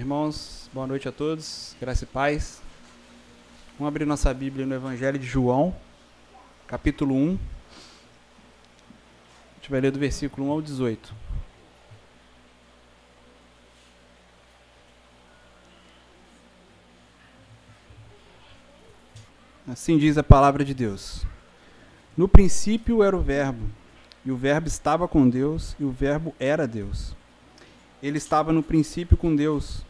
Irmãos, boa noite a todos, graça e paz. Vamos abrir nossa Bíblia no Evangelho de João, capítulo 1. A gente vai ler do versículo 1 ao 18. Assim diz a palavra de Deus. No princípio era o Verbo, e o Verbo estava com Deus, e o Verbo era Deus. Ele estava no princípio com Deus.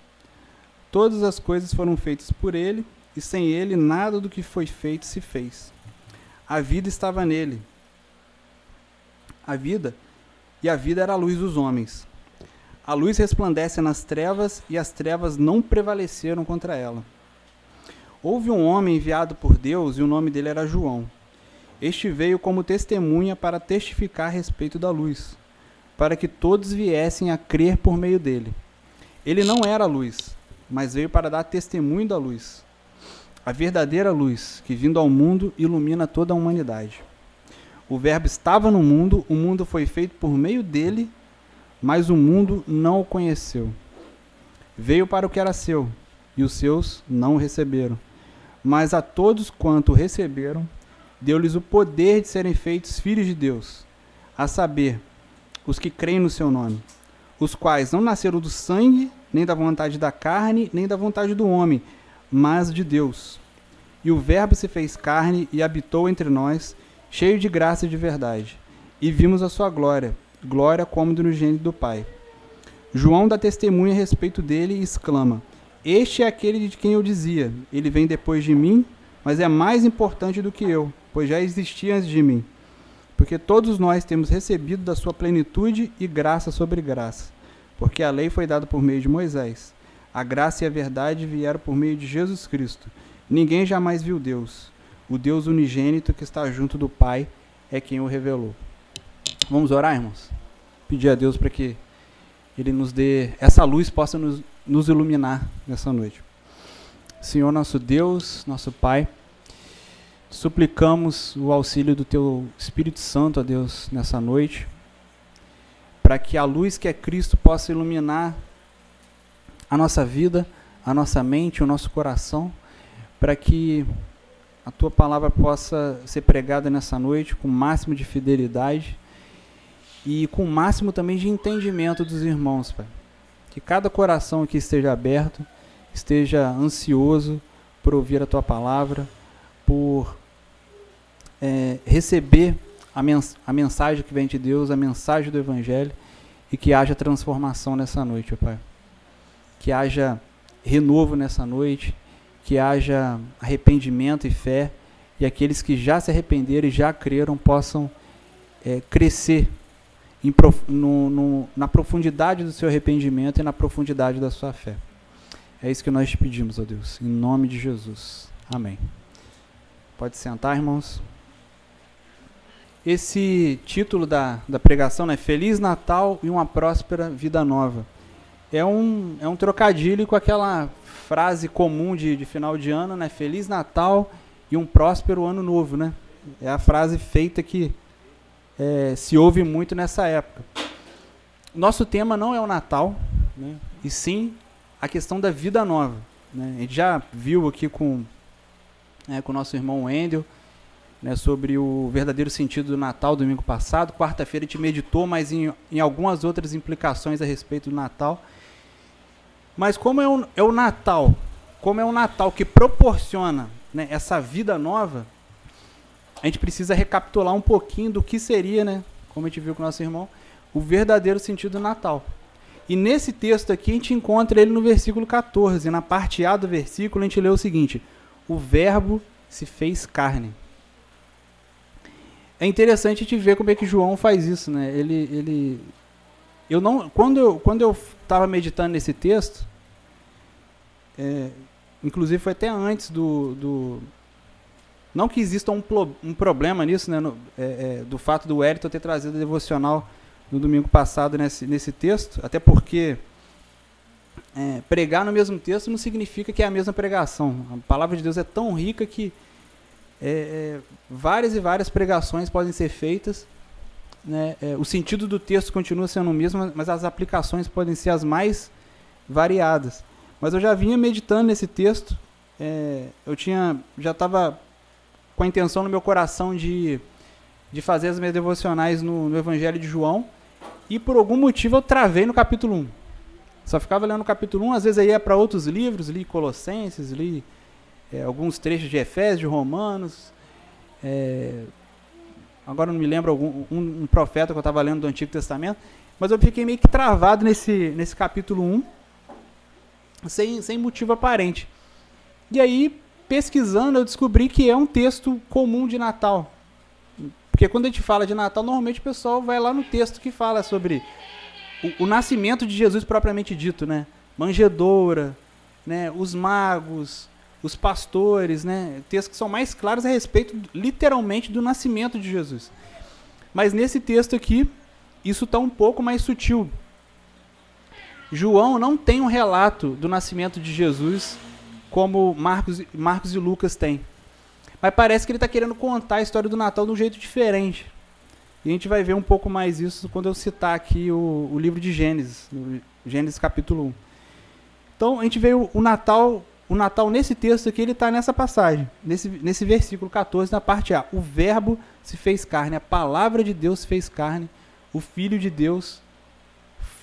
Todas as coisas foram feitas por ele, e sem ele nada do que foi feito se fez. A vida estava nele. A vida, e a vida era a luz dos homens. A luz resplandece nas trevas, e as trevas não prevaleceram contra ela. Houve um homem enviado por Deus, e o nome dele era João. Este veio como testemunha para testificar a respeito da luz, para que todos viessem a crer por meio dele. Ele não era luz, mas veio para dar testemunho da luz. A verdadeira luz, que vindo ao mundo ilumina toda a humanidade. O Verbo estava no mundo, o mundo foi feito por meio dele, mas o mundo não o conheceu. Veio para o que era seu, e os seus não o receberam. Mas a todos quanto receberam, deu-lhes o poder de serem feitos filhos de Deus, a saber, os que creem no seu nome, os quais não nasceram do sangue, nem da vontade da carne, nem da vontade do homem, mas de Deus. E o Verbo se fez carne e habitou entre nós, cheio de graça e de verdade. E vimos a sua glória, glória como do unigênito do Pai. João dá testemunha a respeito dele e exclama: Este é aquele de quem eu dizia: Ele vem depois de mim, mas é mais importante do que eu, pois já existia antes de mim. Porque todos nós temos recebido da sua plenitude e graça sobre graça. Porque a lei foi dada por meio de Moisés. A graça e a verdade vieram por meio de Jesus Cristo. Ninguém jamais viu Deus. O Deus unigênito que está junto do Pai é quem o revelou. Vamos orar, irmãos? Pedir a Deus para que Ele nos dê, essa luz possa nos, nos iluminar nessa noite. Senhor, nosso Deus, nosso Pai, suplicamos o auxílio do Teu Espírito Santo, a Deus, nessa noite, para que a luz que é Cristo possa iluminar a nossa vida, a nossa mente, o nosso coração, para que a Tua palavra possa ser pregada nessa noite com o máximo de fidelidade e com o máximo também de entendimento dos irmãos, Pai. Que cada coração aqui esteja aberto esteja ansioso por ouvir a tua palavra, por é, receber a, mens a mensagem que vem de Deus, a mensagem do Evangelho, e que haja transformação nessa noite, Pai. Que haja renovo nessa noite, que haja arrependimento e fé, e aqueles que já se arrependeram e já creram possam é, crescer prof no, no, na profundidade do seu arrependimento e na profundidade da sua fé. É isso que nós te pedimos, ó Deus, em nome de Jesus. Amém. Pode sentar, irmãos. Esse título da, da pregação é né? Feliz Natal e uma próspera vida nova. É um, é um trocadilho com aquela frase comum de, de final de ano, né? Feliz Natal e um próspero ano novo, né? É a frase feita que é, se ouve muito nessa época. Nosso tema não é o Natal, né? e sim a questão da vida nova. Né? A gente já viu aqui com, né, com o nosso irmão Wendel né, sobre o verdadeiro sentido do Natal domingo passado. Quarta-feira a gente meditou, mas em, em algumas outras implicações a respeito do Natal. Mas como é o, é o Natal, como é o Natal que proporciona né, essa vida nova, a gente precisa recapitular um pouquinho do que seria, né, como a gente viu com o nosso irmão, o verdadeiro sentido do Natal. E nesse texto aqui a gente encontra ele no versículo 14. Na parte A do versículo a gente lê o seguinte: O Verbo se fez carne. É interessante gente ver como é que João faz isso, né? Ele, ele, eu não, quando eu, quando eu estava meditando nesse texto, é, inclusive foi até antes do, do não que exista um, um problema nisso, né? No, é, é, do fato do Wellington ter trazido a devocional no domingo passado nesse, nesse texto, até porque é, pregar no mesmo texto não significa que é a mesma pregação. A palavra de Deus é tão rica que é, é, várias e várias pregações podem ser feitas. Né? É, o sentido do texto continua sendo o mesmo, mas as aplicações podem ser as mais variadas. Mas eu já vinha meditando nesse texto. É, eu tinha, já estava com a intenção no meu coração de, de fazer as minhas devocionais no, no Evangelho de João. E por algum motivo eu travei no capítulo 1. Só ficava lendo o capítulo 1, às vezes eu ia para outros livros, li Colossenses, li é, alguns trechos de Efésios, de Romanos. É, agora não me lembro algum, um, um profeta que eu estava lendo do Antigo Testamento. Mas eu fiquei meio que travado nesse, nesse capítulo 1 sem, sem motivo aparente. E aí, pesquisando, eu descobri que é um texto comum de Natal. Porque quando a gente fala de Natal, normalmente o pessoal vai lá no texto que fala sobre o, o nascimento de Jesus propriamente dito, né? Manjedoura, né? os magos, os pastores, né? Textos que são mais claros a respeito, literalmente, do nascimento de Jesus. Mas nesse texto aqui, isso está um pouco mais sutil. João não tem um relato do nascimento de Jesus como Marcos, Marcos e Lucas têm. Mas parece que ele está querendo contar a história do Natal de um jeito diferente. E a gente vai ver um pouco mais isso quando eu citar aqui o, o livro de Gênesis, Gênesis capítulo 1. Então a gente vê o, o Natal, o Natal nesse texto aqui, ele está nessa passagem, nesse, nesse versículo 14, na parte A. O verbo se fez carne, a palavra de Deus se fez carne, o Filho de Deus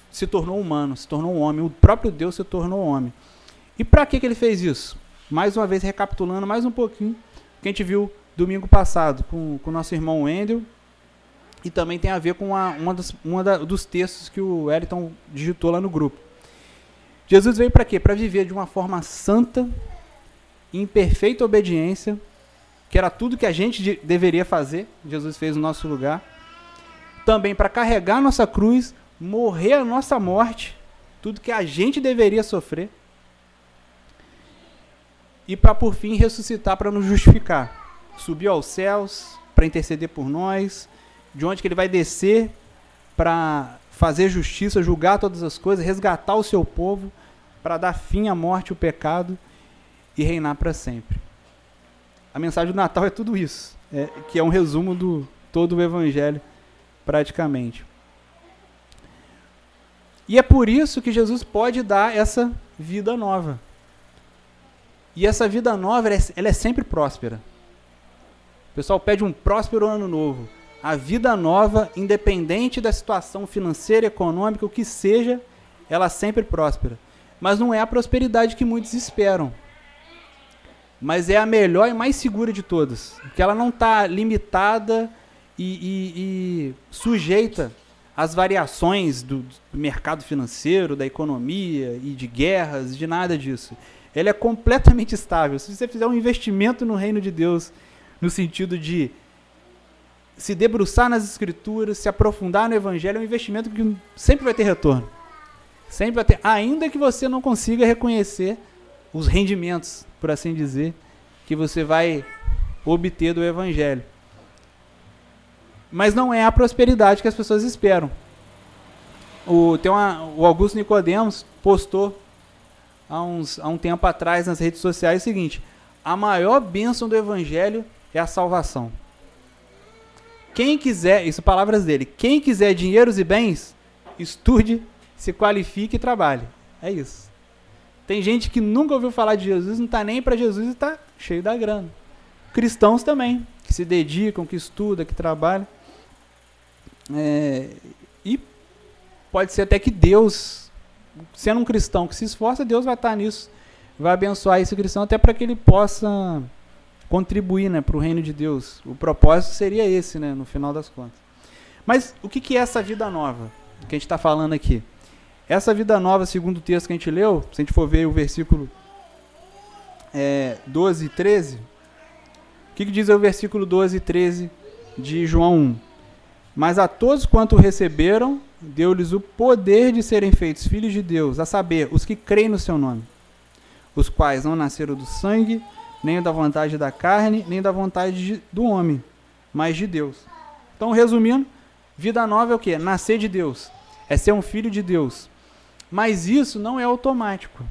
se tornou humano, se tornou um homem, o próprio Deus se tornou homem. E para que, que ele fez isso? Mais uma vez, recapitulando mais um pouquinho, que a gente viu domingo passado com o nosso irmão Wendel, e também tem a ver com a, uma, dos, uma dos textos que o Wellington digitou lá no grupo. Jesus veio para quê? Para viver de uma forma santa, em perfeita obediência, que era tudo que a gente de, deveria fazer, Jesus fez no nosso lugar. Também para carregar nossa cruz, morrer a nossa morte, tudo que a gente deveria sofrer, e para por fim ressuscitar para nos justificar. Subiu aos céus para interceder por nós, de onde que ele vai descer para fazer justiça, julgar todas as coisas, resgatar o seu povo, para dar fim à morte e o pecado e reinar para sempre. A mensagem do Natal é tudo isso, é, que é um resumo do todo o Evangelho, praticamente. E é por isso que Jesus pode dar essa vida nova. E essa vida nova, é, ela é sempre próspera. O pessoal pede um próspero ano novo. A vida nova, independente da situação financeira, econômica, o que seja, ela sempre próspera. Mas não é a prosperidade que muitos esperam. Mas é a melhor e mais segura de todas. Porque ela não está limitada e, e, e sujeita as variações do, do, mercado financeiro, da economia e de guerras, de nada disso. Ela é completamente estável. Se você fizer um investimento no reino de Deus, no sentido de se debruçar nas escrituras, se aprofundar no evangelho, é um investimento que sempre vai ter retorno. Sempre vai ter, ainda que você não consiga reconhecer os rendimentos, por assim dizer, que você vai obter do evangelho mas não é a prosperidade que as pessoas esperam. O, tem uma, o Augusto Nicodemos postou há, uns, há um tempo atrás nas redes sociais o seguinte: a maior bênção do evangelho é a salvação. Quem quiser, isso palavras dele, quem quiser dinheiros e bens, estude, se qualifique e trabalhe. É isso. Tem gente que nunca ouviu falar de Jesus, não está nem para Jesus e está cheio da grana. Cristãos também, que se dedicam, que estudam, que trabalham. É, e pode ser até que Deus, sendo um cristão que se esforça, Deus vai estar nisso, vai abençoar esse cristão até para que ele possa contribuir né, para o reino de Deus. O propósito seria esse, né, no final das contas. Mas o que, que é essa vida nova que a gente está falando aqui? Essa vida nova, segundo o texto que a gente leu, se a gente for ver o versículo é, 12 e 13, o que, que diz o versículo 12 e 13 de João 1? Mas a todos quanto receberam, deu-lhes o poder de serem feitos filhos de Deus, a saber, os que creem no seu nome, os quais não nasceram do sangue, nem da vontade da carne, nem da vontade de, do homem, mas de Deus. Então, resumindo, vida nova é o que? Nascer de Deus, é ser um filho de Deus. Mas isso não é automático.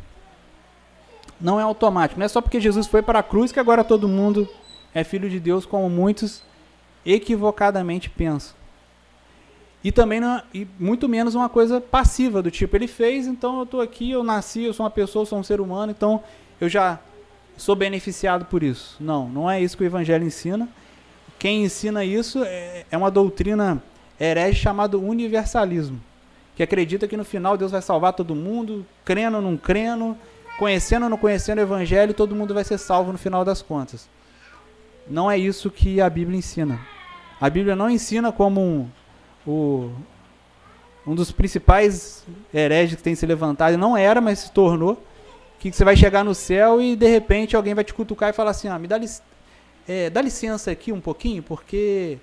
Não é automático. Não é só porque Jesus foi para a cruz que agora todo mundo é filho de Deus, como muitos equivocadamente pensam. E também não, e muito menos uma coisa passiva, do tipo, ele fez, então eu estou aqui, eu nasci, eu sou uma pessoa, eu sou um ser humano, então eu já sou beneficiado por isso. Não, não é isso que o Evangelho ensina. Quem ensina isso é, é uma doutrina herege chamada universalismo, que acredita que no final Deus vai salvar todo mundo, crendo ou não crendo, conhecendo ou não conhecendo o Evangelho, todo mundo vai ser salvo no final das contas. Não é isso que a Bíblia ensina. A Bíblia não ensina como um, o, um dos principais hereges que tem se levantado, não era, mas se tornou, que você vai chegar no céu e de repente alguém vai te cutucar e falar assim, ah, me dá, é, dá licença aqui um pouquinho, porque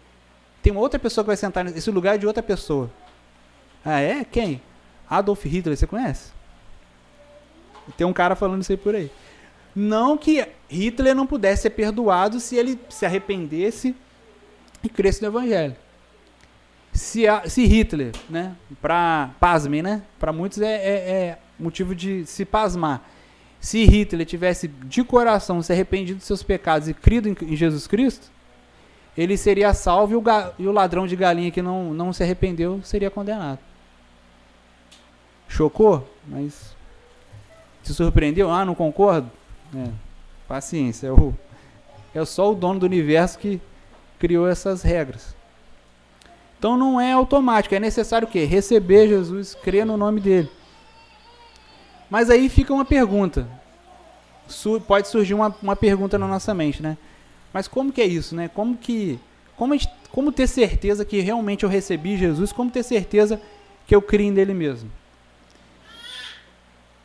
tem uma outra pessoa que vai sentar nesse lugar de outra pessoa. Ah, é? Quem? Adolf Hitler, você conhece? Tem um cara falando isso aí por aí. Não que Hitler não pudesse ser perdoado se ele se arrependesse e cresce no evangelho. Se, a, se Hitler, né, para pasmem, né, para muitos é, é, é, motivo de se pasmar. Se Hitler tivesse de coração se arrependido dos seus pecados e crido em, Jesus Cristo, ele seria salvo e o, e o ladrão de galinha que não, não se arrependeu seria condenado. Chocou? Mas se surpreendeu? Ah, não concordo? É, paciência, é, o, é só o dono do universo que criou essas regras. Então não é automático, é necessário o quê? Receber Jesus, crer no nome dele. Mas aí fica uma pergunta. Su pode surgir uma, uma pergunta na nossa mente, né? Mas como que é isso, né? Como que como, gente, como ter certeza que realmente eu recebi Jesus? Como ter certeza que eu crio nele mesmo?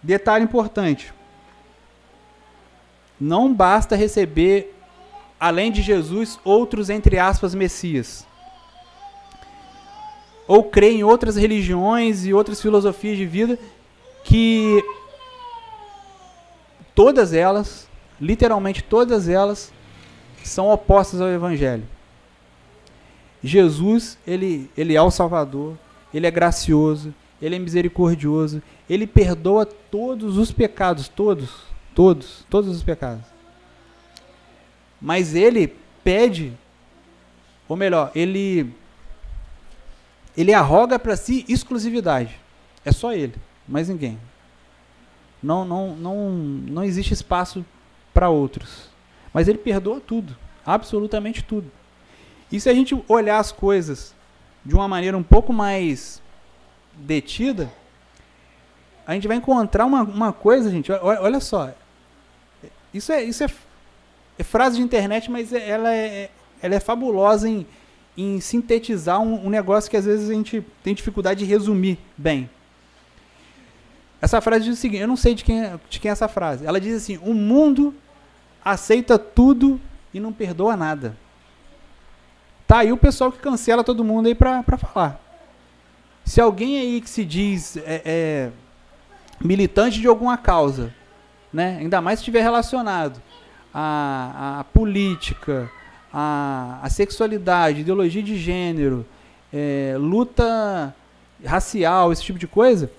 Detalhe importante. Não basta receber além de Jesus, outros, entre aspas, messias. Ou crê em outras religiões e outras filosofias de vida que todas elas, literalmente todas elas, são opostas ao Evangelho. Jesus, ele, ele é o Salvador, ele é gracioso, ele é misericordioso, ele perdoa todos os pecados, todos, todos, todos os pecados. Mas ele pede, ou melhor, ele ele arroga para si exclusividade. É só ele, mais ninguém. Não não não não existe espaço para outros. Mas ele perdoa tudo, absolutamente tudo. E se a gente olhar as coisas de uma maneira um pouco mais detida, a gente vai encontrar uma, uma coisa, gente. Olha, olha só. Isso é, isso é é frase de internet, mas é, ela é, ela é fabulosa em, em sintetizar um, um, negócio que às vezes a gente tem dificuldade de resumir bem. Essa frase diz o seguinte: eu não sei de quem, é, de quem é essa frase. Ela diz assim: o mundo aceita tudo e não perdoa nada. Tá aí o pessoal que cancela todo mundo aí pra, pra falar. Se alguém aí que se diz é, é, militante de alguma causa, né, ainda mais se estiver relacionado a, a política, a, a sexualidade, ideologia de gênero, é, luta racial, esse tipo de coisa,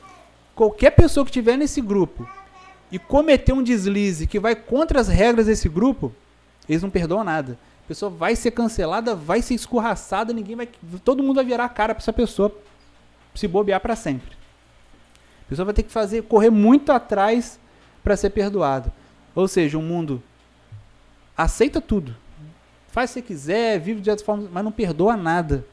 qualquer pessoa que estiver nesse grupo e cometer um deslize que vai contra as regras desse grupo, eles não perdoam nada. A pessoa vai ser cancelada, vai ser escorraçada, ninguém vai, todo mundo vai virar a cara para essa pessoa se bobear para sempre. A pessoa vai ter que fazer correr muito atrás para ser perdoado. Ou seja, um mundo aceita tudo. Faz se quiser, vive de outra forma, mas não perdoa nada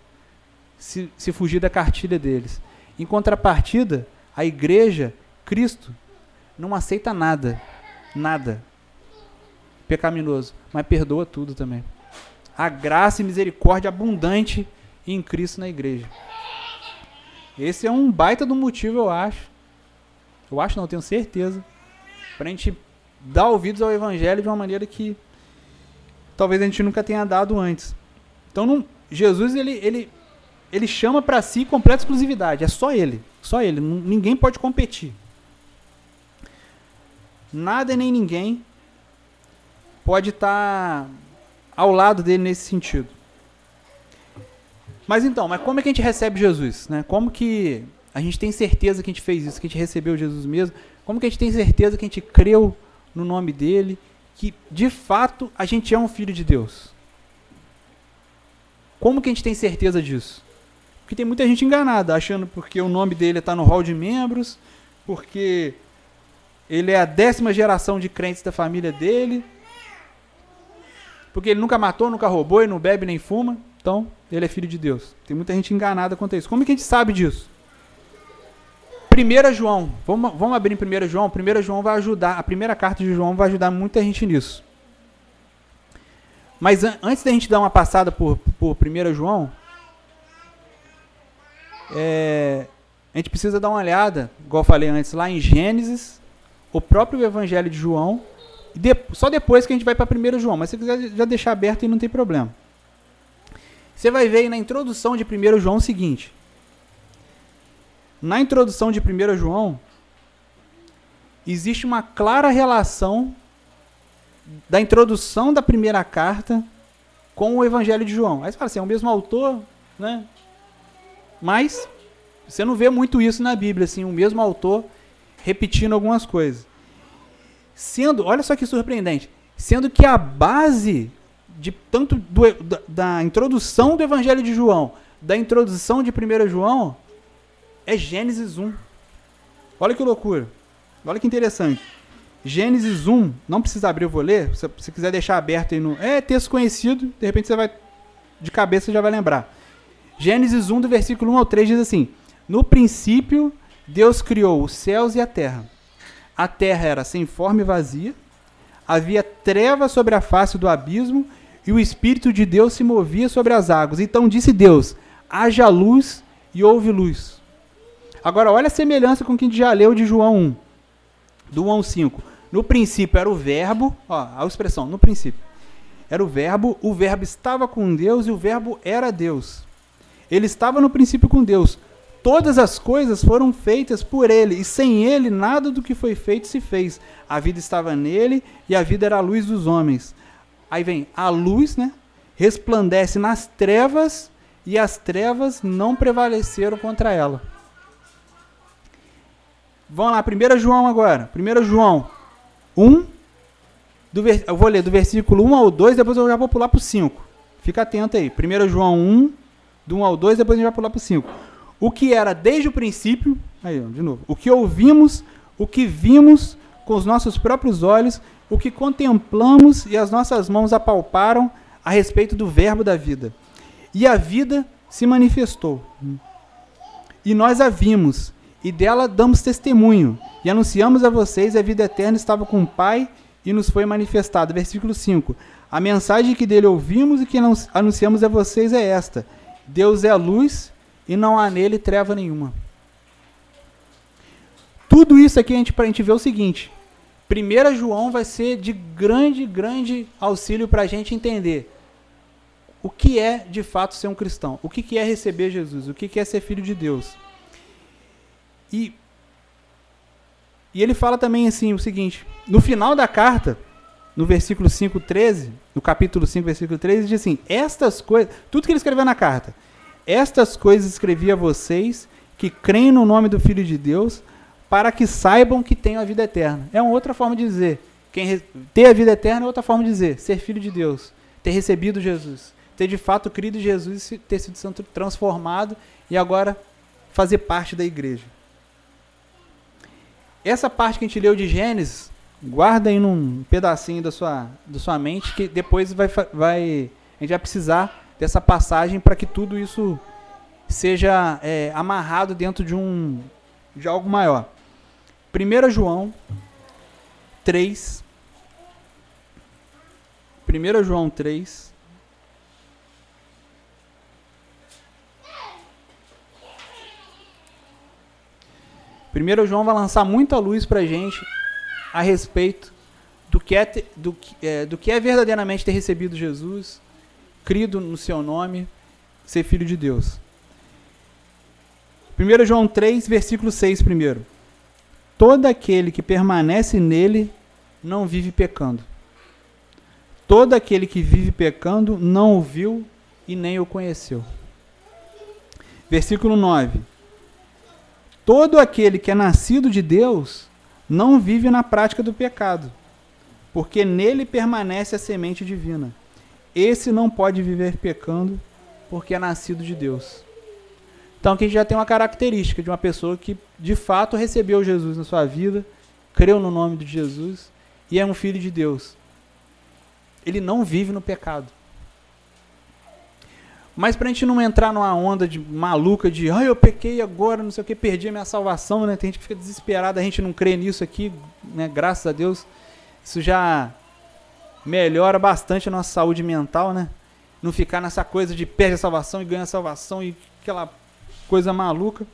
se, se fugir da cartilha deles. Em contrapartida, a igreja, Cristo, não aceita nada. Nada. Pecaminoso. Mas perdoa tudo também. A graça e misericórdia abundante em Cristo na igreja. Esse é um baita do motivo, eu acho. Eu acho, não, tenho certeza. Para a gente dar ouvidos ao Evangelho de uma maneira que talvez a gente nunca tenha dado antes. Então, não, Jesus ele, ele, ele chama para si completa exclusividade. É só ele, só ele. Ninguém pode competir. Nada nem ninguém pode estar tá ao lado dele nesse sentido. Mas então, mas como é que a gente recebe Jesus? Né? Como que a gente tem certeza que a gente fez isso, que a gente recebeu Jesus mesmo? Como que a gente tem certeza que a gente creu no nome dele que de fato a gente é um filho de Deus. Como que a gente tem certeza disso? Porque tem muita gente enganada, achando porque o nome dele está no hall de membros, porque ele é a décima geração de crentes da família dele, porque ele nunca matou, nunca roubou, e não bebe nem fuma. Então, ele é filho de Deus. Tem muita gente enganada quanto a isso. Como é que a gente sabe disso? 1 João. Vamos, vamos abrir em 1 João. 1 João vai ajudar. A primeira carta de João vai ajudar muita gente nisso. Mas an antes da gente dar uma passada por, por 1 João, é, a gente precisa dar uma olhada, igual eu falei antes, lá em Gênesis, o próprio Evangelho de João, de, só depois que a gente vai para 1 João, mas se quiser já deixar aberto aí não tem problema. Você vai ver aí na introdução de 1 João o seguinte. Na introdução de 1 João, existe uma clara relação da introdução da primeira carta com o Evangelho de João. Aí você fala assim, é o mesmo autor, né? Mas você não vê muito isso na Bíblia, assim, o mesmo autor repetindo algumas coisas. Sendo, olha só que surpreendente, sendo que a base de tanto do, da, da, introdução do Evangelho de João, da introdução de 1 João, é Gênesis 1. Olha que loucura. Olha que interessante. Gênesis 1, não precisa abrir, eu vou ler. Se você quiser deixar aberto aí no. É texto conhecido, de repente você vai. De cabeça já vai lembrar. Gênesis 1, do versículo 1 ao 3 diz assim: No princípio, Deus criou os céus e a terra. A terra era sem forma e vazia, havia trevas sobre a face do abismo, e o Espírito de Deus se movia sobre as águas. Então disse Deus: haja luz e houve luz. Agora, olha a semelhança com o que a gente já leu de João 1, do 1 ao 5. No princípio era o verbo, ó, a expressão, no princípio. Era o verbo, o verbo estava com Deus e o verbo era Deus. Ele estava no princípio com Deus. Todas as coisas foram feitas por ele, e sem ele nada do que foi feito se fez. A vida estava nele, e a vida era a luz dos homens. Aí vem a luz, né? Resplandece nas trevas, e as trevas não prevaleceram contra ela. Vamos lá, 1 João agora. 1 João 1, do, eu vou ler do versículo 1 ao 2, depois eu já vou pular para o 5. Fica atento aí. 1 João 1, do 1 ao 2, depois a gente vai pular para o 5. O que era desde o princípio, aí, de novo, o que ouvimos, o que vimos com os nossos próprios olhos, o que contemplamos e as nossas mãos apalparam a respeito do Verbo da vida. E a vida se manifestou. E nós a vimos, e dela damos testemunho, e anunciamos a vocês a vida eterna estava com o Pai e nos foi manifestada. Versículo 5. A mensagem que dele ouvimos e que anunciamos a vocês é esta: Deus é a luz e não há nele treva nenhuma. Tudo isso aqui a gente, a gente ver o seguinte: 1 João vai ser de grande, grande auxílio para a gente entender o que é de fato ser um cristão, o que é receber Jesus, o que é ser filho de Deus. E, e ele fala também assim o seguinte: no final da carta, no versículo 5, 13, no capítulo 5, versículo 13, diz assim: Estas coisas, tudo que ele escreveu na carta, estas coisas escrevi a vocês que creem no nome do Filho de Deus, para que saibam que têm a vida eterna. É uma outra forma de dizer. Quem ter a vida eterna é outra forma de dizer. Ser filho de Deus, ter recebido Jesus, ter de fato crido em Jesus e ter sido transformado e agora fazer parte da igreja. Essa parte que a gente leu de Gênesis guarda aí num pedacinho da sua, da sua mente que depois vai, vai a gente vai precisar dessa passagem para que tudo isso seja é, amarrado dentro de um de algo maior. 1 João 3 1 João 3 1 João vai lançar muita luz para a gente a respeito do que, é, do, é, do que é verdadeiramente ter recebido Jesus, crido no seu nome, ser filho de Deus. 1 João 3, versículo 6 primeiro. Todo aquele que permanece nele não vive pecando. Todo aquele que vive pecando não o viu e nem o conheceu. Versículo 9. Todo aquele que é nascido de Deus não vive na prática do pecado, porque nele permanece a semente divina. Esse não pode viver pecando, porque é nascido de Deus. Então aqui a gente já tem uma característica de uma pessoa que de fato recebeu Jesus na sua vida, creu no nome de Jesus e é um filho de Deus. Ele não vive no pecado. Mas para a gente não entrar numa onda de maluca de, ai, eu pequei agora, não sei o que, perdi a minha salvação, né? Tem gente que fica desesperada, a gente não crê nisso aqui, né? Graças a Deus, isso já melhora bastante a nossa saúde mental, né? Não ficar nessa coisa de perde a salvação e ganha a salvação e aquela coisa maluca.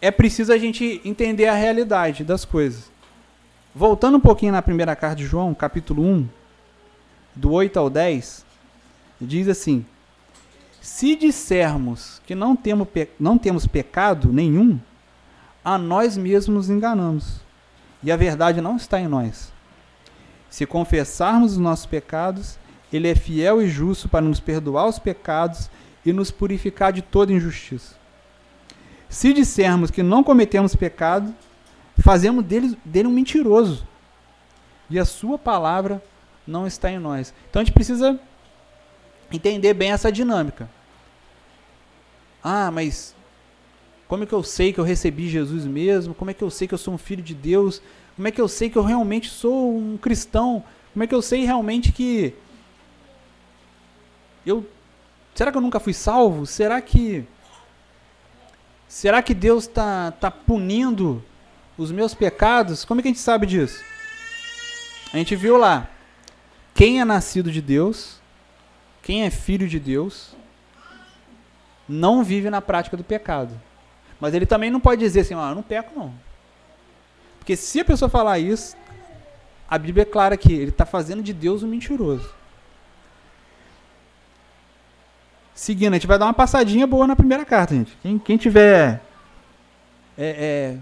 É preciso a gente entender a realidade das coisas. Voltando um pouquinho na primeira carta de João, capítulo 1, do 8 ao 10, diz assim: Se dissermos que não temos, não temos pecado nenhum, a nós mesmos nos enganamos, e a verdade não está em nós. Se confessarmos os nossos pecados, Ele é fiel e justo para nos perdoar os pecados e nos purificar de toda injustiça. Se dissermos que não cometemos pecado, fazemos dele, dele um mentiroso, e a Sua palavra não está em nós. Então a gente precisa entender bem essa dinâmica. Ah, mas como é que eu sei que eu recebi Jesus mesmo? Como é que eu sei que eu sou um filho de Deus? Como é que eu sei que eu realmente sou um cristão? Como é que eu sei realmente que eu será que eu nunca fui salvo? Será que será que Deus está tá punindo os meus pecados? Como é que a gente sabe disso? A gente viu lá quem é nascido de Deus quem é filho de Deus não vive na prática do pecado. Mas ele também não pode dizer assim, ah, eu não peco não. Porque se a pessoa falar isso, a Bíblia é clara que ele está fazendo de Deus um mentiroso. Seguindo, a gente vai dar uma passadinha boa na primeira carta, gente. Quem, quem tiver é, é,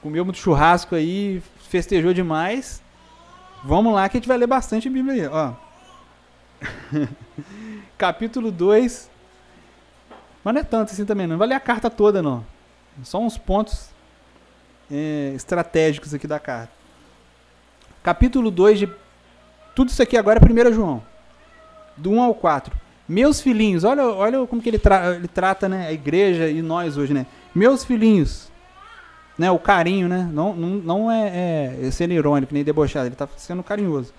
comeu muito churrasco aí, festejou demais, vamos lá que a gente vai ler bastante a Bíblia aí. Ó. Capítulo 2. Mas não é tanto assim também, não. Vai ler a carta toda, não. Só uns pontos é, estratégicos aqui da carta. Capítulo 2 de. Tudo isso aqui agora é 1 João. Do 1 ao 4. Meus filhinhos, olha, olha como que ele, tra ele trata né, a igreja e nós hoje, né? Meus filhinhos, né, o carinho, né? Não, não, não é, é sendo irônico nem debochado, ele está sendo carinhoso.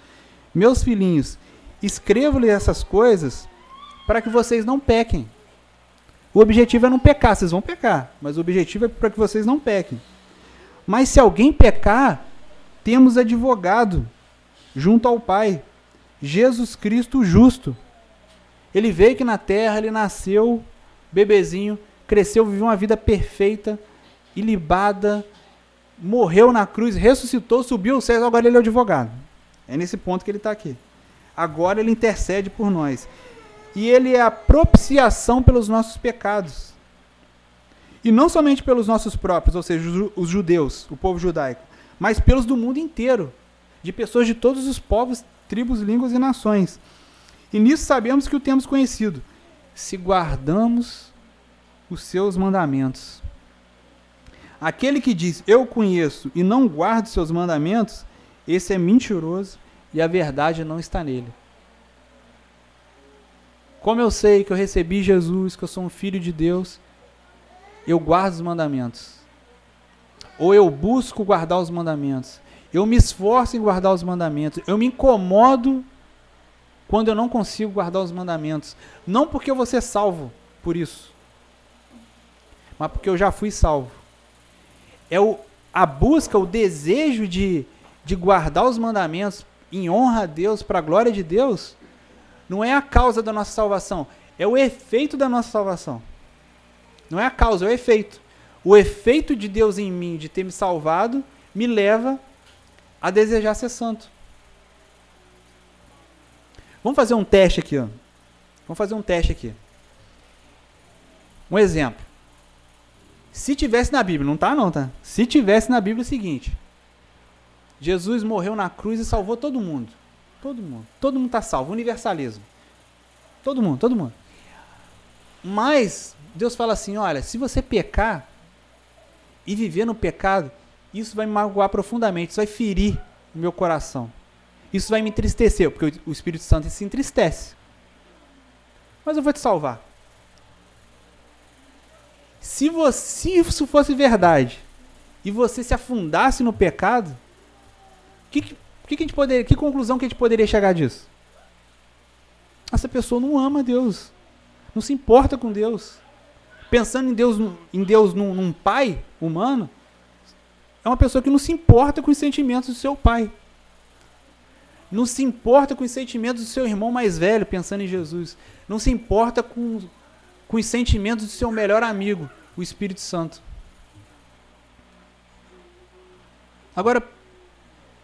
Meus filhinhos, Escrevo-lhe essas coisas para que vocês não pequem. O objetivo é não pecar, vocês vão pecar, mas o objetivo é para que vocês não pequem. Mas se alguém pecar, temos advogado junto ao Pai, Jesus Cristo justo. Ele veio aqui na terra, ele nasceu bebezinho, cresceu, viveu uma vida perfeita, ilibada, morreu na cruz, ressuscitou, subiu ao céu, agora ele é o advogado. É nesse ponto que ele está aqui agora ele intercede por nós. E ele é a propiciação pelos nossos pecados. E não somente pelos nossos próprios, ou seja, os judeus, o povo judaico, mas pelos do mundo inteiro, de pessoas de todos os povos, tribos, línguas e nações. E nisso sabemos que o temos conhecido, se guardamos os seus mandamentos. Aquele que diz eu conheço e não guarda os seus mandamentos, esse é mentiroso e a verdade não está nele. Como eu sei que eu recebi Jesus, que eu sou um filho de Deus, eu guardo os mandamentos. Ou eu busco guardar os mandamentos. Eu me esforço em guardar os mandamentos. Eu me incomodo quando eu não consigo guardar os mandamentos. Não porque eu vou ser salvo por isso, mas porque eu já fui salvo. É o, a busca, o desejo de, de guardar os mandamentos em honra a Deus, para a glória de Deus, não é a causa da nossa salvação, é o efeito da nossa salvação. Não é a causa, é o efeito. O efeito de Deus em mim, de ter me salvado, me leva a desejar ser santo. Vamos fazer um teste aqui, ó. Vamos fazer um teste aqui. Um exemplo. Se tivesse na Bíblia, não tá não, tá? Se tivesse na Bíblia é o seguinte: Jesus morreu na cruz e salvou todo mundo. Todo mundo. Todo mundo está salvo. Universalismo. Todo mundo, todo mundo. Mas Deus fala assim: olha, se você pecar e viver no pecado, isso vai me magoar profundamente, isso vai ferir o meu coração. Isso vai me entristecer, porque o Espírito Santo se entristece. Mas eu vou te salvar. Se, você, se isso fosse verdade e você se afundasse no pecado, que, que, que, a gente poderia, que conclusão que a gente poderia chegar disso? Essa pessoa não ama Deus, não se importa com Deus. Pensando em Deus, em Deus num, num pai humano, é uma pessoa que não se importa com os sentimentos do seu pai. Não se importa com os sentimentos do seu irmão mais velho, pensando em Jesus. Não se importa com, com os sentimentos do seu melhor amigo, o Espírito Santo. Agora,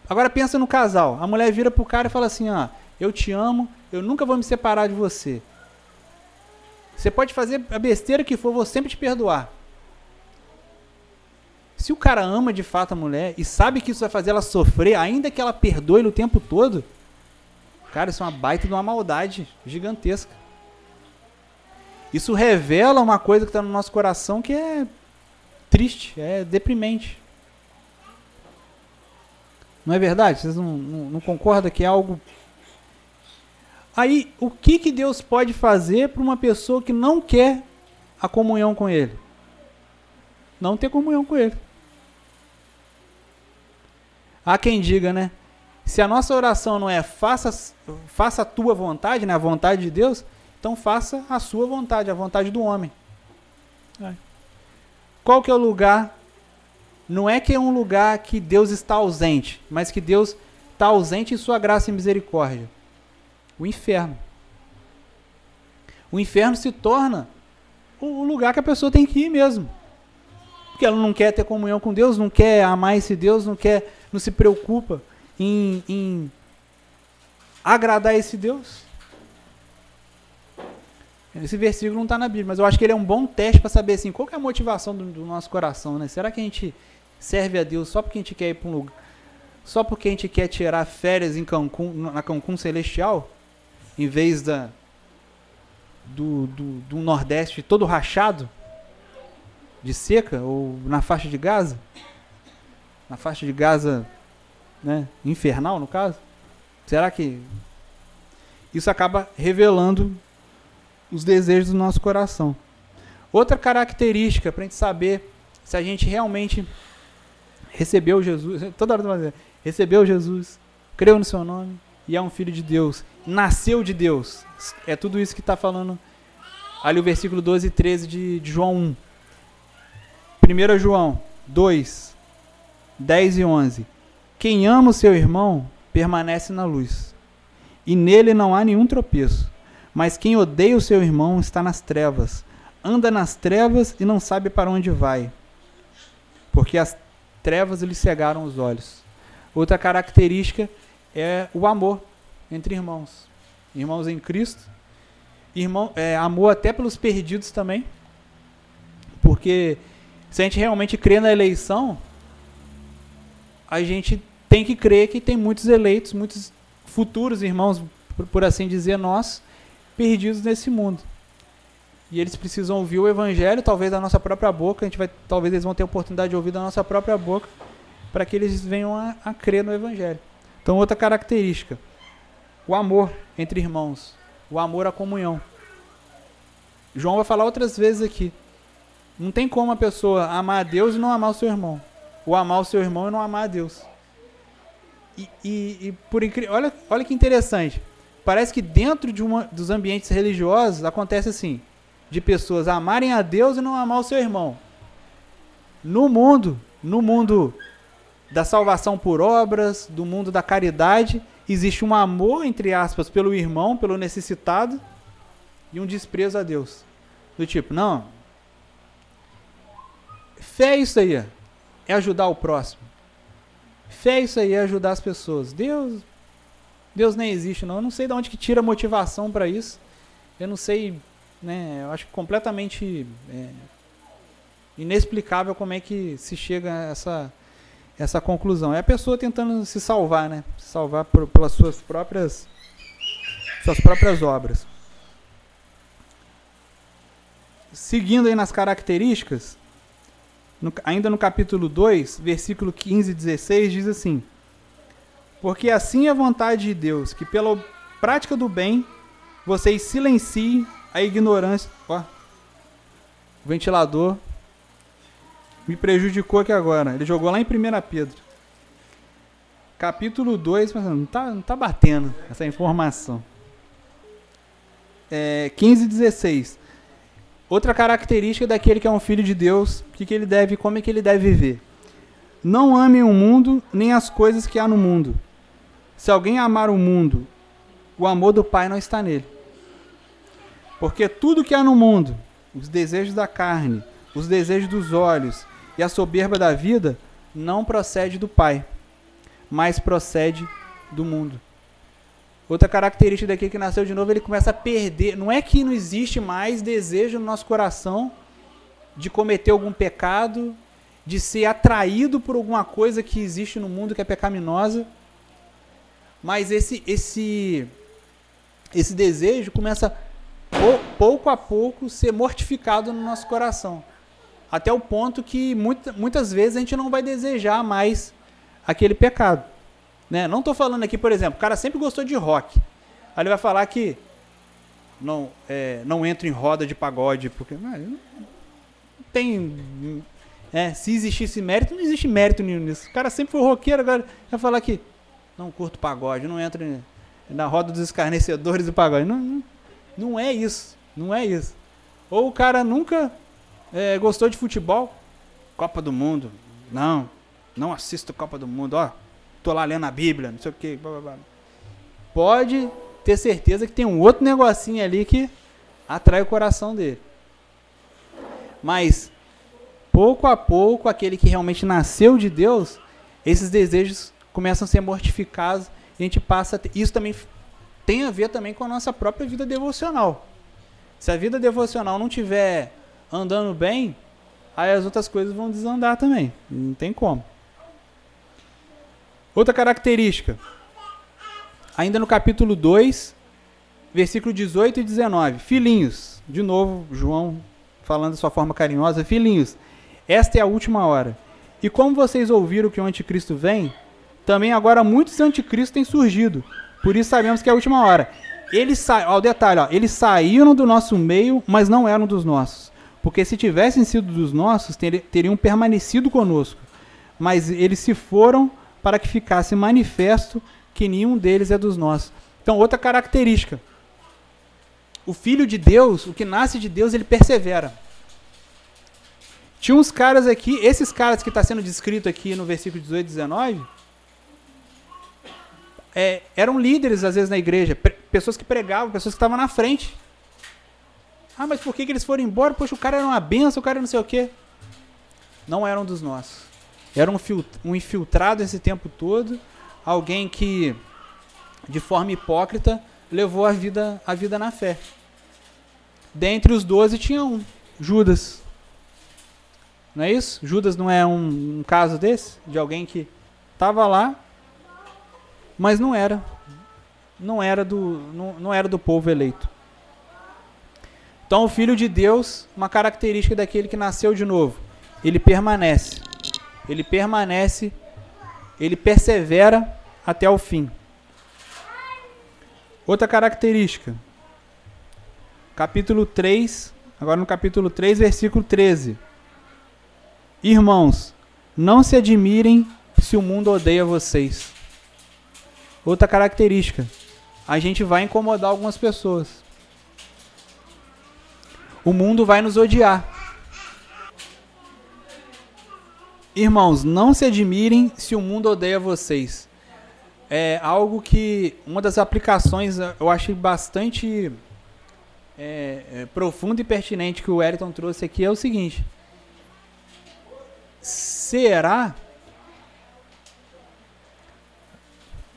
agora pensa no casal. A mulher vira pro cara e fala assim: "Ah, eu te amo, eu nunca vou me separar de você. Você pode fazer a besteira que for, vou sempre te perdoar. Se o cara ama de fato a mulher e sabe que isso vai fazer ela sofrer, ainda que ela perdoe o tempo todo, cara, isso é uma baita de uma maldade gigantesca. Isso revela uma coisa que está no nosso coração que é triste, é deprimente. Não é verdade? Vocês não, não, não concordam que é algo. Aí, o que, que Deus pode fazer para uma pessoa que não quer a comunhão com Ele? Não ter comunhão com Ele. Há quem diga, né? Se a nossa oração não é faça, faça a tua vontade, né? A vontade de Deus, então faça a sua vontade, a vontade do homem. É. Qual que é o lugar? Não é que é um lugar que Deus está ausente, mas que Deus está ausente em sua graça e misericórdia. O inferno. O inferno se torna o lugar que a pessoa tem que ir mesmo. Porque ela não quer ter comunhão com Deus, não quer amar esse Deus, não quer não se preocupa em, em agradar esse Deus? Esse versículo não está na Bíblia, mas eu acho que ele é um bom teste para saber assim, qual é a motivação do, do, nosso coração, né? Será que a gente serve a Deus só porque a gente quer ir para um lugar, só porque a gente quer tirar férias em Cancún, na Cancún Celestial, em vez da do, do, do Nordeste todo rachado de seca ou na faixa de Gaza? na faixa de Gaza, né, infernal no caso? Será que isso acaba revelando os desejos do nosso coração? Outra característica para a gente saber se a gente realmente recebeu Jesus, toda hora dizer, recebeu Jesus, creu no seu nome e é um filho de Deus, nasceu de Deus. É tudo isso que está falando ali o versículo 12 e 13 de, de João 1. 1 João 2, 10 e 11. Quem ama o seu irmão permanece na luz, e nele não há nenhum tropeço. Mas quem odeia o seu irmão está nas trevas, anda nas trevas e não sabe para onde vai, porque as trevas lhe cegaram os olhos. Outra característica é o amor entre irmãos, irmãos em Cristo, irmão, é, amor até pelos perdidos também, porque se a gente realmente crê na eleição, a gente tem que crer que tem muitos eleitos, muitos futuros irmãos, por, assim dizer, nós, perdidos nesse mundo. E eles precisam ouvir o evangelho, talvez da nossa própria boca, a gente vai, talvez eles vão ter a oportunidade de ouvir da nossa própria boca, para que eles venham a, a crer no evangelho. Então, outra característica, o amor entre irmãos, o amor à comunhão. João vai falar outras vezes aqui. Não tem como a pessoa amar a Deus e não amar o seu irmão o amar o seu irmão e não amar a Deus. E, e, e por incrível, olha, olha que interessante. Parece que dentro de uma dos ambientes religiosos acontece assim, de pessoas amarem a Deus e não amar o seu irmão. No mundo, no mundo da salvação por obras, do mundo da caridade, existe um amor entre aspas pelo irmão, pelo necessitado e um desprezo a Deus. Do tipo, não, fé é isso aí é ajudar o próximo. Fé é isso aí, é ajudar as pessoas. Deus, Deus nem existe não. Eu não sei de onde que tira motivação para isso. Eu não sei, né? Eu acho completamente é, inexplicável como é que se chega a essa essa conclusão. É a pessoa tentando se salvar, né? Se salvar por, pelas suas próprias suas próprias obras. Seguindo aí nas características, no, ainda no capítulo 2, versículo 15 e 16, diz assim: Porque assim é a vontade de Deus, que pela prática do bem vocês silenciem a ignorância. Ó, o ventilador me prejudicou aqui agora. Ele jogou lá em 1 Pedro. Capítulo 2, mas não tá, não tá batendo essa informação. É, 15 e 16. Outra característica daquele que é um filho de Deus, que, que ele deve, como é que ele deve viver? Não ame o mundo, nem as coisas que há no mundo. Se alguém amar o mundo, o amor do Pai não está nele. Porque tudo que há no mundo, os desejos da carne, os desejos dos olhos e a soberba da vida, não procede do Pai, mas procede do mundo. Outra característica daqui que nasceu de novo, ele começa a perder. Não é que não existe mais desejo no nosso coração de cometer algum pecado, de ser atraído por alguma coisa que existe no mundo que é pecaminosa. Mas esse esse esse desejo começa pouco a pouco ser mortificado no nosso coração. Até o ponto que muita, muitas vezes a gente não vai desejar mais aquele pecado. Né? Não estou falando aqui, por exemplo, o cara sempre gostou de rock. Aí ele vai falar que não, é, não entra em roda de pagode, porque não tem. É, se existisse mérito, não existe mérito nenhum nisso. O cara sempre foi roqueiro, agora vai falar que não curto pagode, não entra na roda dos escarnecedores do pagode. Não, não, não é isso. Não é isso. Ou o cara nunca é, gostou de futebol, Copa do Mundo. Não, não assisto Copa do Mundo. Ó, tô lá lendo a Bíblia, não sei o que. Pode ter certeza que tem um outro negocinho ali que atrai o coração dele. Mas, pouco a pouco, aquele que realmente nasceu de Deus, esses desejos começam a ser mortificados e a gente passa. A ter, isso também tem a ver também com a nossa própria vida devocional. Se a vida devocional não tiver andando bem, aí as outras coisas vão desandar também. Não tem como. Outra característica. Ainda no capítulo 2, versículo 18 e 19. Filhinhos, de novo, João falando de sua forma carinhosa, filhinhos, esta é a última hora. E como vocês ouviram que o anticristo vem, também agora muitos anticristos têm surgido. Por isso sabemos que é a última hora. Eles sa... ó, o detalhe, ó, eles saíram do nosso meio, mas não eram dos nossos. Porque se tivessem sido dos nossos, teriam permanecido conosco. Mas eles se foram para que ficasse manifesto que nenhum deles é dos nossos. Então, outra característica. O filho de Deus, o que nasce de Deus, ele persevera. Tinha uns caras aqui, esses caras que está sendo descrito aqui no versículo 18 e 19, é, eram líderes às vezes na igreja, pessoas que pregavam, pessoas que estavam na frente. Ah, mas por que, que eles foram embora? Poxa, o cara era uma benção, o cara não sei o quê. Não eram dos nossos. Era um, infiltrado esse tempo todo, alguém que, de forma hipócrita, levou a vida, a vida na fé. Dentre os doze tinha um, Judas. Não é isso? Judas não é um, um caso desse? De alguém que estava lá, mas não era. Não era do, não, não era do povo eleito. Então, o Filho de Deus, uma característica daquele que nasceu de novo, ele permanece ele permanece, ele persevera até o fim. Outra característica. Capítulo 3, agora no capítulo 3, versículo 13. Irmãos, não se admirem se o mundo odeia vocês. Outra característica. A gente vai incomodar algumas pessoas. O mundo vai nos odiar. Irmãos, não se admirem se o mundo odeia vocês. É algo que uma das aplicações eu achei bastante é, é, profundo e pertinente que o Wellington trouxe aqui é o seguinte: será?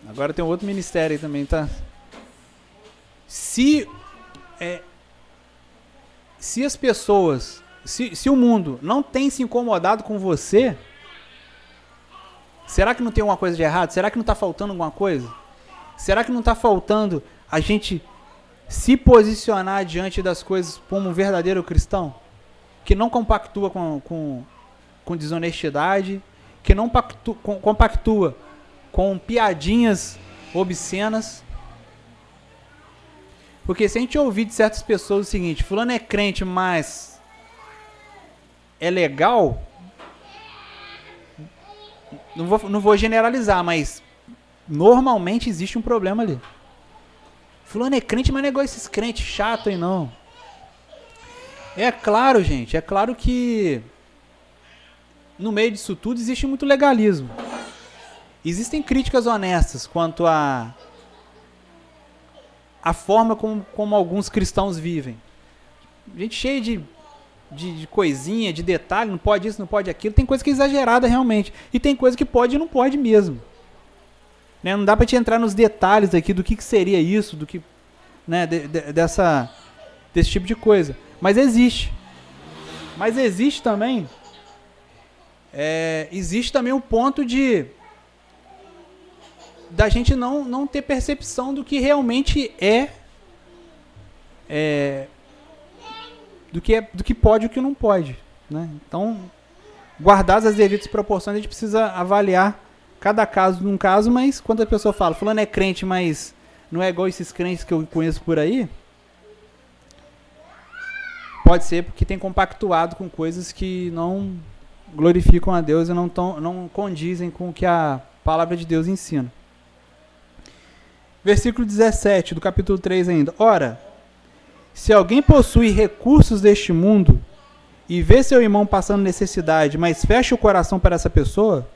Agora tem um outro ministério aí também, tá? Se é, se as pessoas, se, se o mundo não tem se incomodado com você, Será que não tem alguma coisa de errado? Será que não está faltando alguma coisa? Será que não está faltando a gente se posicionar diante das coisas como um verdadeiro cristão? Que não compactua com, com, com desonestidade, que não pactua, com, compactua com piadinhas obscenas. Porque se a gente ouvir de certas pessoas o seguinte, fulano é crente, mas é legal, não vou, não vou generalizar, mas normalmente existe um problema ali. Fulano é crente, mas não é esses crentes chato aí não. É claro, gente, é claro que no meio disso tudo existe muito legalismo. Existem críticas honestas quanto a a forma como, como alguns cristãos vivem. Gente cheia de, de, de, coisinha, de detalhe, não pode isso, não pode aquilo. Tem coisa que é exagerada realmente. E tem coisa que pode e não pode mesmo. Né? Não dá para te entrar nos detalhes aqui do que, que seria isso, do que. Né, de, de, dessa, desse tipo de coisa. Mas existe. Mas existe também. É, existe também o ponto de da gente não, não ter percepção do que realmente é, é do que é do que pode e o que não pode, né? Então, guardadas as devidas proporções, a gente precisa avaliar cada caso num caso, mas quando a pessoa fala, fulano é crente, mas não é igual esses crentes que eu conheço por aí, pode ser porque tem compactuado com coisas que não glorificam a Deus e não, tão, não condizem com o que a palavra de Deus ensina. Versículo 17 do capítulo 3 ainda. Ora, se alguém possui recursos deste mundo e vê seu irmão passando necessidade, mas fecha o coração para essa pessoa,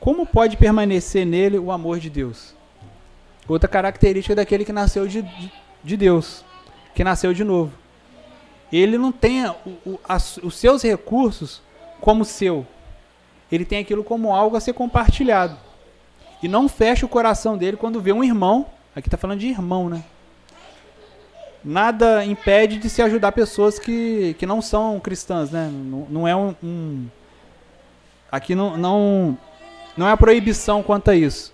como pode permanecer nele o amor de Deus? Outra característica daquele que nasceu de, de, de Deus, que nasceu de novo. Ele não tem o, o, as, os seus recursos como seu. Ele tem aquilo como algo a ser compartilhado e não fecha o coração dele quando vê um irmão. Aqui está falando de irmão, né? Nada impede de se ajudar pessoas que, que não são cristãs, né? Não, não é um, um, Aqui não, não, não é a proibição quanto a isso.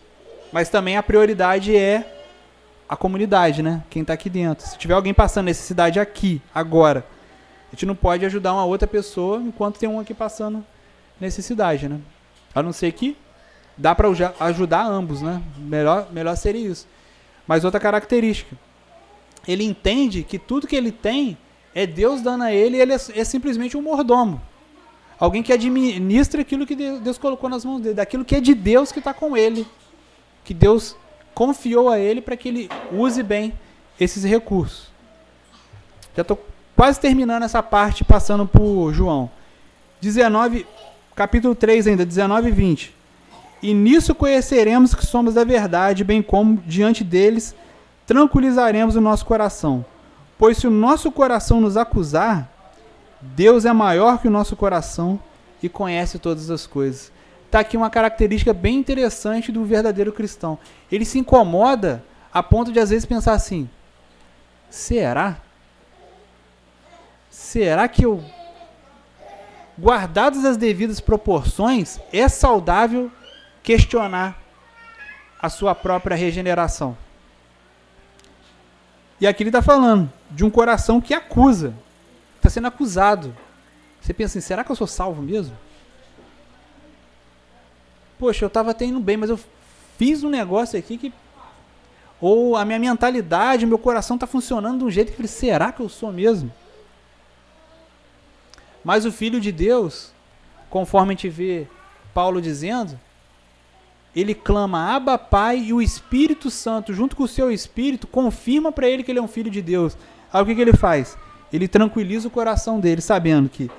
Mas também a prioridade é a comunidade, né? Quem está aqui dentro. Se tiver alguém passando necessidade aqui, agora, a gente não pode ajudar uma outra pessoa enquanto tem um aqui passando necessidade, né? A não ser que dá para ajudar ambos, né? Melhor, melhor seria isso. Mas outra característica, ele entende que tudo que ele tem é Deus dando a ele e ele é, é simplesmente um mordomo. Alguém que administra aquilo que Deus colocou nas mãos dele, daquilo que é de Deus que está com ele, que Deus confiou a ele para que ele use bem esses recursos. Já estou quase terminando essa parte, passando por João. 19, capítulo 3 ainda, 19 e 20. E nisso conheceremos que somos da verdade, bem como diante deles tranquilizaremos o nosso coração. Pois se o nosso coração nos acusar, Deus é maior que o nosso coração e conhece todas as coisas. Está aqui uma característica bem interessante do verdadeiro cristão. Ele se incomoda a ponto de às vezes pensar assim: será? Será que eu, guardadas as devidas proporções, é saudável questionar a sua própria regeneração. E aqui ele está falando de um coração que acusa, está sendo acusado. Você pensa assim, será que eu sou salvo mesmo? Poxa, eu estava tendo bem, mas eu fiz um negócio aqui que. Ou a minha mentalidade, meu coração está funcionando de um jeito que será que eu sou mesmo? Mas o Filho de Deus, conforme a gente vê Paulo dizendo, ele clama Abba Pai e o Espírito Santo, junto com o seu Espírito, confirma para ele que ele é um filho de Deus. Aí o que, que ele faz? Ele tranquiliza o coração dele, sabendo que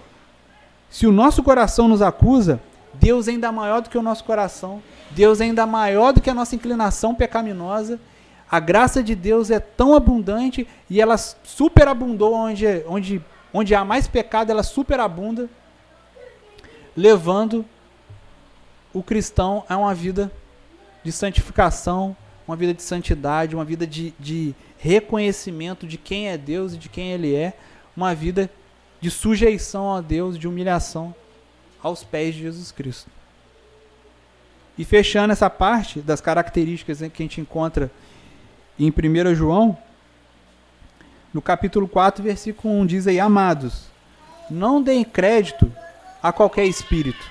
se o nosso coração nos acusa, Deus é ainda maior do que o nosso coração, Deus é ainda maior do que a nossa inclinação pecaminosa. A graça de Deus é tão abundante e ela superabundou onde, onde, onde há mais pecado, ela superabunda, levando o cristão é uma vida de santificação, uma vida de santidade, uma vida de, de reconhecimento de quem é Deus e de quem Ele é, uma vida de sujeição a Deus, de humilhação aos pés de Jesus Cristo. E fechando essa parte das características que a gente encontra em 1 João, no capítulo 4, versículo 1, diz aí: Amados, não deem crédito a qualquer espírito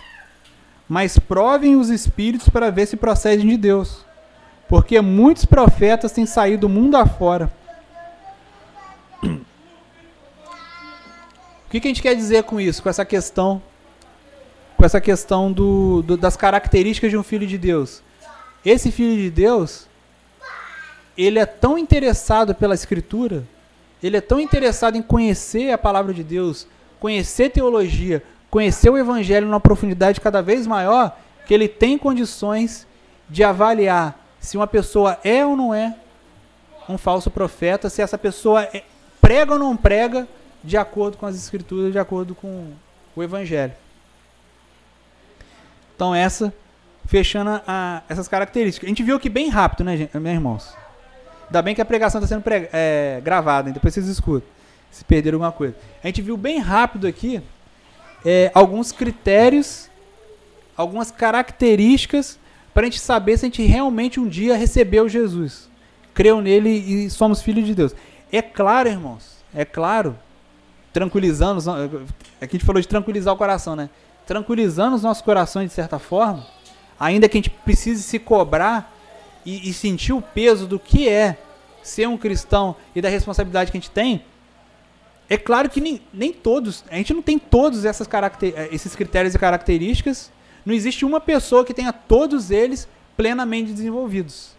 mas provem os espíritos para ver se procedem de Deus. Porque muitos profetas têm saído do mundo afora. O que, que a gente quer dizer com isso, com essa questão? com essa questão do, do, das características de um filho de Deus. Esse filho de Deus, ele é tão interessado pela Escritura, ele é tão interessado em conhecer a palavra de Deus, conhecer teologia, conhecer o Evangelho numa profundidade cada vez maior, que ele tem condições de avaliar se uma pessoa é ou não é um falso profeta, se essa pessoa é, prega ou não prega de acordo com as Escrituras, de acordo com o Evangelho. Então essa, fechando a, essas características. A gente viu aqui bem rápido, né, gente, meus irmãos? Ainda bem que a pregação está sendo prega, é, gravada, hein? depois vocês escutam, se perderam alguma coisa. A gente viu bem rápido aqui é, alguns critérios, algumas características para a gente saber se a gente realmente um dia recebeu Jesus, creu nele e somos filhos de Deus. É claro, irmãos, é claro, tranquilizando, aqui a gente falou de tranquilizar o coração, né? tranquilizando os nossos corações de certa forma, ainda que a gente precise se cobrar e, e sentir o peso do que é ser um cristão e da responsabilidade que a gente tem, é claro que nem, nem todos, a gente não tem todos essas eh, esses critérios e características, não existe uma pessoa que tenha todos eles plenamente desenvolvidos.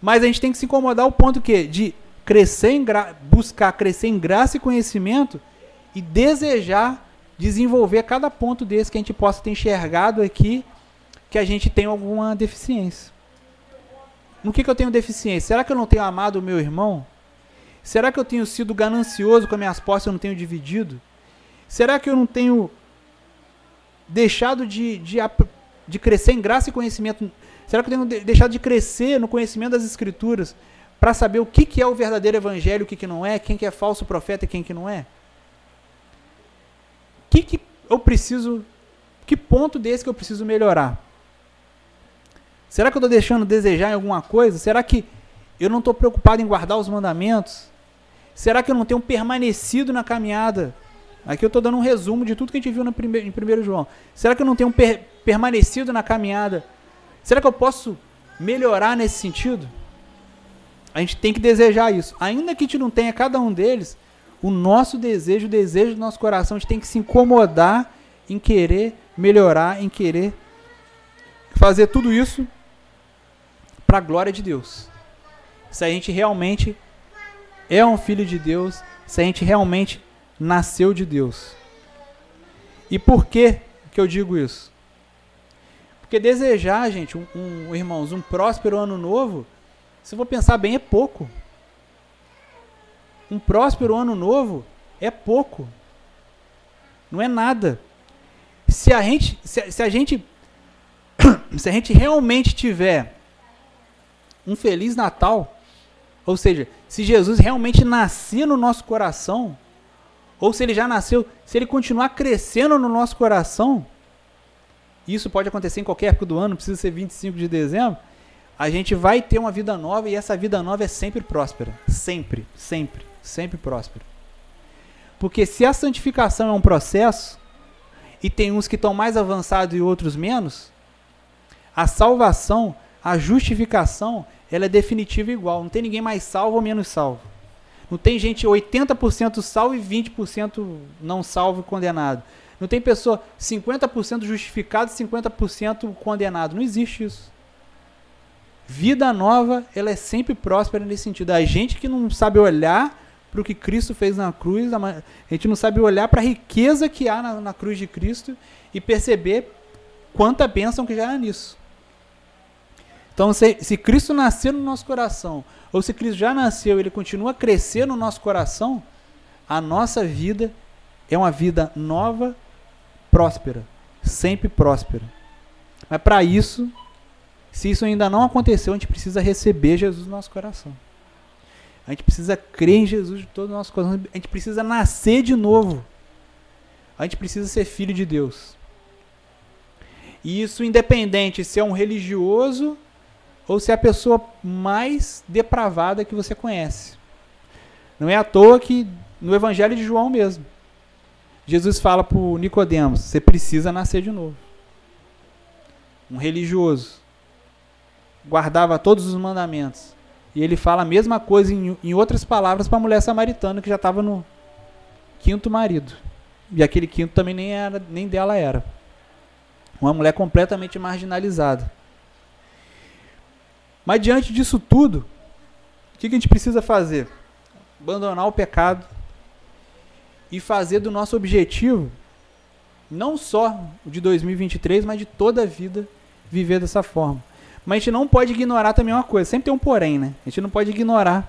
Mas a gente tem que se incomodar ao ponto que de crescer em buscar crescer em graça e conhecimento e desejar desenvolver cada ponto desse que a gente possa ter enxergado aqui que a gente tem alguma deficiência. No que, que eu tenho deficiência? Será que eu não tenho amado o meu irmão? Será que eu tenho sido ganancioso com as minhas posses e eu não tenho dividido? Será que eu não tenho deixado de, de, de crescer em graça e conhecimento? Será que eu tenho deixado de crescer no conhecimento das Escrituras para saber o que, que é o verdadeiro evangelho, o que, que não é, quem que é falso profeta e quem que não é? que, que eu preciso, que ponto desse que eu preciso melhorar? Será que eu estou deixando desejar em alguma coisa? Será que eu não estou preocupado em guardar os mandamentos? Será que eu não tenho permanecido na caminhada? Aqui eu estou dando um resumo de tudo que a gente viu no primeiro, em 1 João. Será que eu não tenho per, permanecido na caminhada? Será que eu posso melhorar nesse sentido? A gente tem que desejar isso. Ainda que a gente não tenha cada um deles, o nosso desejo, o desejo do nosso coração, a gente tem que se incomodar em querer melhorar, em querer fazer tudo isso para a glória de Deus. Se a gente realmente é um filho de Deus, se a gente realmente nasceu de Deus. E por que que eu digo isso? Porque desejar, gente, um, um irmãos, um próspero ano novo, se eu vou pensar bem, é pouco um próspero ano novo é pouco. Não é nada. Se a gente, se, se a gente, se a gente realmente tiver um feliz Natal, ou seja, se Jesus realmente nascer no nosso coração, ou se ele já nasceu, se ele continuar crescendo no nosso coração, isso pode acontecer em qualquer época do ano, não precisa ser 25 de dezembro, a gente vai ter uma vida nova e essa vida nova é sempre próspera. Sempre, sempre sempre próspero. Porque se a santificação é um processo, e tem uns que estão mais avançados e outros menos, a salvação, a justificação, ela é definitiva igual. Não tem ninguém mais salvo ou menos salvo. Não tem gente 80% salvo e 20% não salvo e condenado. Não tem pessoa 50% justificado e 50% condenado. Não existe isso. Vida nova, ela é sempre próspera nesse sentido. A gente que não sabe olhar para o que Cristo fez na cruz, a gente não sabe olhar para a riqueza que há na, na, cruz de Cristo e perceber quanta bênção que já há nisso. Então, se, se Cristo nasceu no nosso coração, ou se Cristo já nasceu ele continua a crescer no nosso coração, a nossa vida é uma vida nova, próspera, sempre próspera. Mas para isso, se isso ainda não aconteceu, a gente precisa receber Jesus no nosso coração. A gente precisa crer em Jesus de todo o nosso coração. A gente precisa nascer de novo. A gente precisa ser filho de Deus. E isso independente se é um religioso ou se é a pessoa mais depravada que você conhece. Não é à toa que no Evangelho de João mesmo, Jesus fala para Nicodemos, você precisa nascer de novo. Um religioso guardava todos os mandamentos, e ele fala a mesma coisa em, em outras palavras para a mulher samaritana que já estava no quinto marido. e aquele quinto também nem, era, nem dela era. Uma mulher completamente marginalizada. Mas diante disso tudo, o que, a gente precisa fazer? Abandonar o pecado e fazer do nosso objetivo, não só o de 2023, mas de toda a vida, viver dessa forma. Mas a gente não pode ignorar também uma coisa, sempre tem um porém, né? A gente não pode ignorar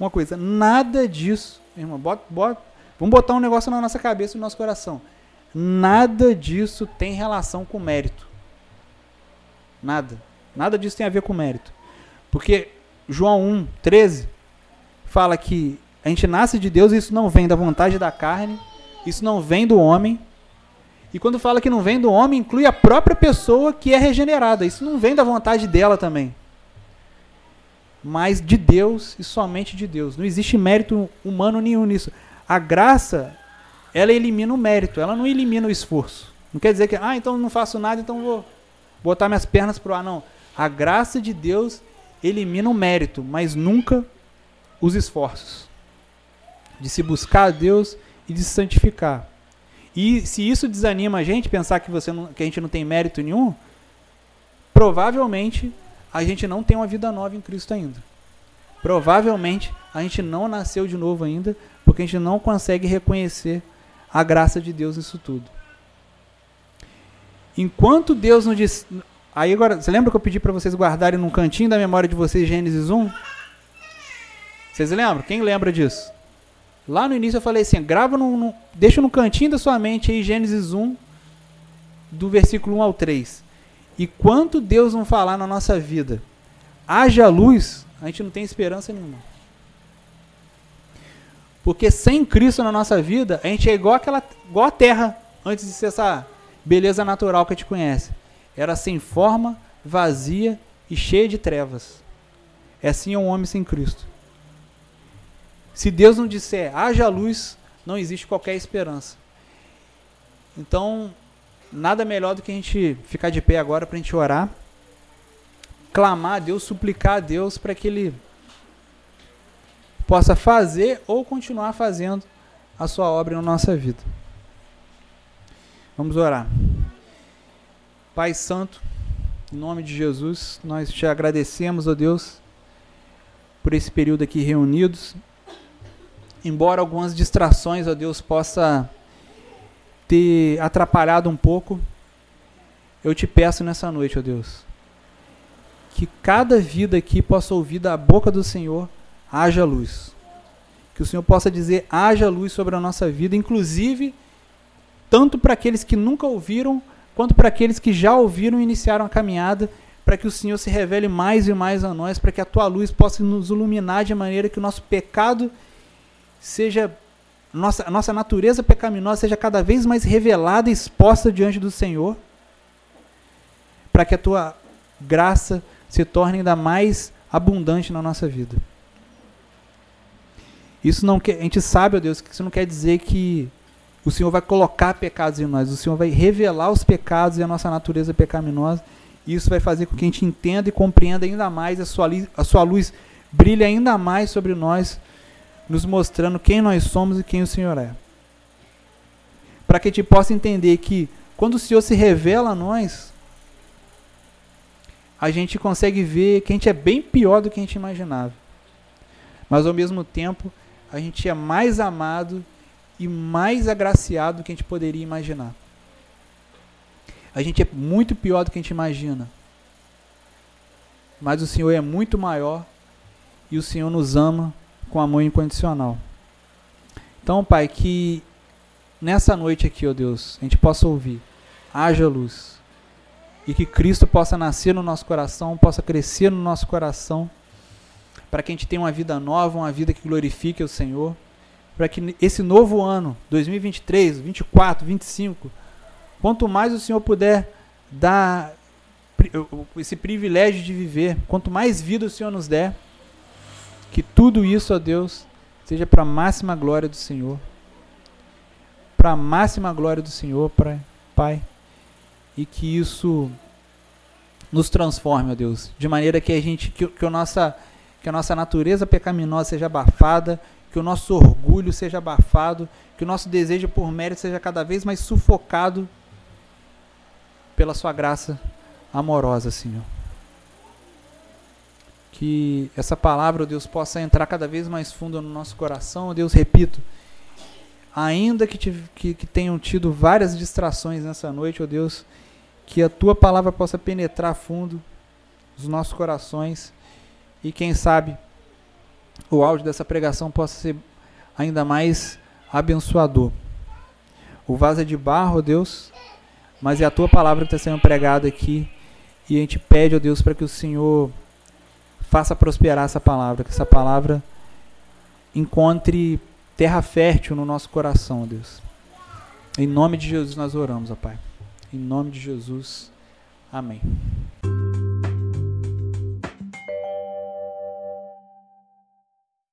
uma coisa, nada disso, irmão, bota, bota, vamos botar um negócio na nossa cabeça e no nosso coração. Nada disso tem relação com mérito. Nada. Nada disso tem a ver com mérito. Porque João 1, 13 fala que a gente nasce de Deus e isso não vem da vontade da carne, isso não vem do homem. E quando fala que não vem do homem, inclui a própria pessoa que é regenerada. Isso não vem da vontade dela também. Mas de Deus e somente de Deus. Não existe mérito humano nenhum nisso. A graça, ela elimina o mérito, ela não elimina o esforço. Não quer dizer que, ah, então não faço nada, então vou botar minhas pernas pro ar. Não. A graça de Deus elimina o mérito, mas nunca os esforços de se buscar a Deus e de se santificar. E se isso desanima a gente, pensar que, você não, que a gente não tem mérito nenhum, provavelmente a gente não tem uma vida nova em Cristo ainda. Provavelmente a gente não nasceu de novo ainda, porque a gente não consegue reconhecer a graça de Deus nisso tudo. Enquanto Deus diz, Aí agora, você lembra que eu pedi para vocês guardarem num cantinho da memória de vocês Gênesis 1? Vocês lembram? Quem lembra disso? Lá no início eu falei assim, grava no, deixa no cantinho da sua mente aí Gênesis 1 do versículo 1 ao 3. E quanto Deus não falar na nossa vida, haja luz, a gente não tem esperança nenhuma. Porque sem Cristo na nossa vida, a gente é igual aquela igual a terra antes de ser essa beleza natural que a gente conhece era sem forma, vazia e cheia de trevas. É assim é um homem sem Cristo. Se Deus não disser haja luz, não existe qualquer esperança. Então, nada melhor do que a gente ficar de pé agora para a gente orar, clamar a Deus, suplicar a Deus para que Ele possa fazer ou continuar fazendo a sua obra na nossa vida. Vamos orar. Pai Santo, em nome de Jesus, nós te agradecemos, ó Deus, por esse período aqui reunidos. Embora algumas distrações, ó Deus, possa ter atrapalhado um pouco, eu te peço nessa noite, ó Deus, que cada vida aqui possa ouvir da boca do Senhor, haja luz. Que o Senhor possa dizer, haja luz sobre a nossa vida, inclusive tanto para aqueles que nunca ouviram, quanto para aqueles que já ouviram e iniciaram a caminhada, para que o Senhor se revele mais e mais a nós, para que a tua luz possa nos iluminar de maneira que o nosso pecado seja nossa nossa natureza pecaminosa seja cada vez mais revelada e exposta diante do Senhor, para que a tua graça se torne ainda mais abundante na nossa vida. Isso não quer, a gente sabe, ó Deus, que isso não quer dizer que o Senhor vai colocar pecados em nós, o Senhor vai revelar os pecados e a nossa natureza pecaminosa. E isso vai fazer com que a gente entenda e compreenda ainda mais, a sua, a sua luz brilhe ainda mais sobre nós, nos mostrando quem nós somos e quem o Senhor é. Para que a gente possa entender que quando o Senhor se revela a nós, a gente consegue ver que a gente é bem pior do que a gente imaginava. Mas ao mesmo tempo, a gente é mais amado e mais agraciado do que a gente poderia imaginar. A gente é muito pior do que a gente imagina. Mas o Senhor é muito maior e o Senhor nos ama com amor incondicional. Então, Pai, que nessa noite aqui, ó Deus, a gente possa ouvir, haja luz, e que Cristo possa nascer no nosso coração, possa crescer no nosso coração, para que a gente tenha uma vida nova, uma vida que glorifique o Senhor para que esse novo ano, 2023, 24, 25, quanto mais o Senhor puder dar esse privilégio de viver, quanto mais vida o Senhor nos der, que tudo isso, ó Deus, seja para a máxima glória do Senhor. Para a máxima glória do Senhor, Pai. E que isso nos transforme, ó Deus, de maneira que a gente que, que, a nossa que a nossa natureza pecaminosa seja abafada que o nosso orgulho seja abafado, que o nosso desejo por mérito seja cada vez mais sufocado pela Sua graça amorosa, Senhor. Que essa palavra, Deus, possa entrar cada vez mais fundo no nosso coração, Deus, repito, ainda que, que, que tenham tido várias distrações nessa noite, ó Deus, que a tua palavra possa penetrar fundo nos nossos corações e quem sabe o áudio dessa pregação possa ser ainda mais abençoador. O vaso é de barro, ó Deus, mas é a tua palavra que está sendo pregada aqui e a gente pede, ó Deus, para que o Senhor faça prosperar essa palavra, que essa palavra encontre terra fértil no nosso coração, ó Deus. Em nome de Jesus nós oramos, ó Pai. Em nome de Jesus. Amém.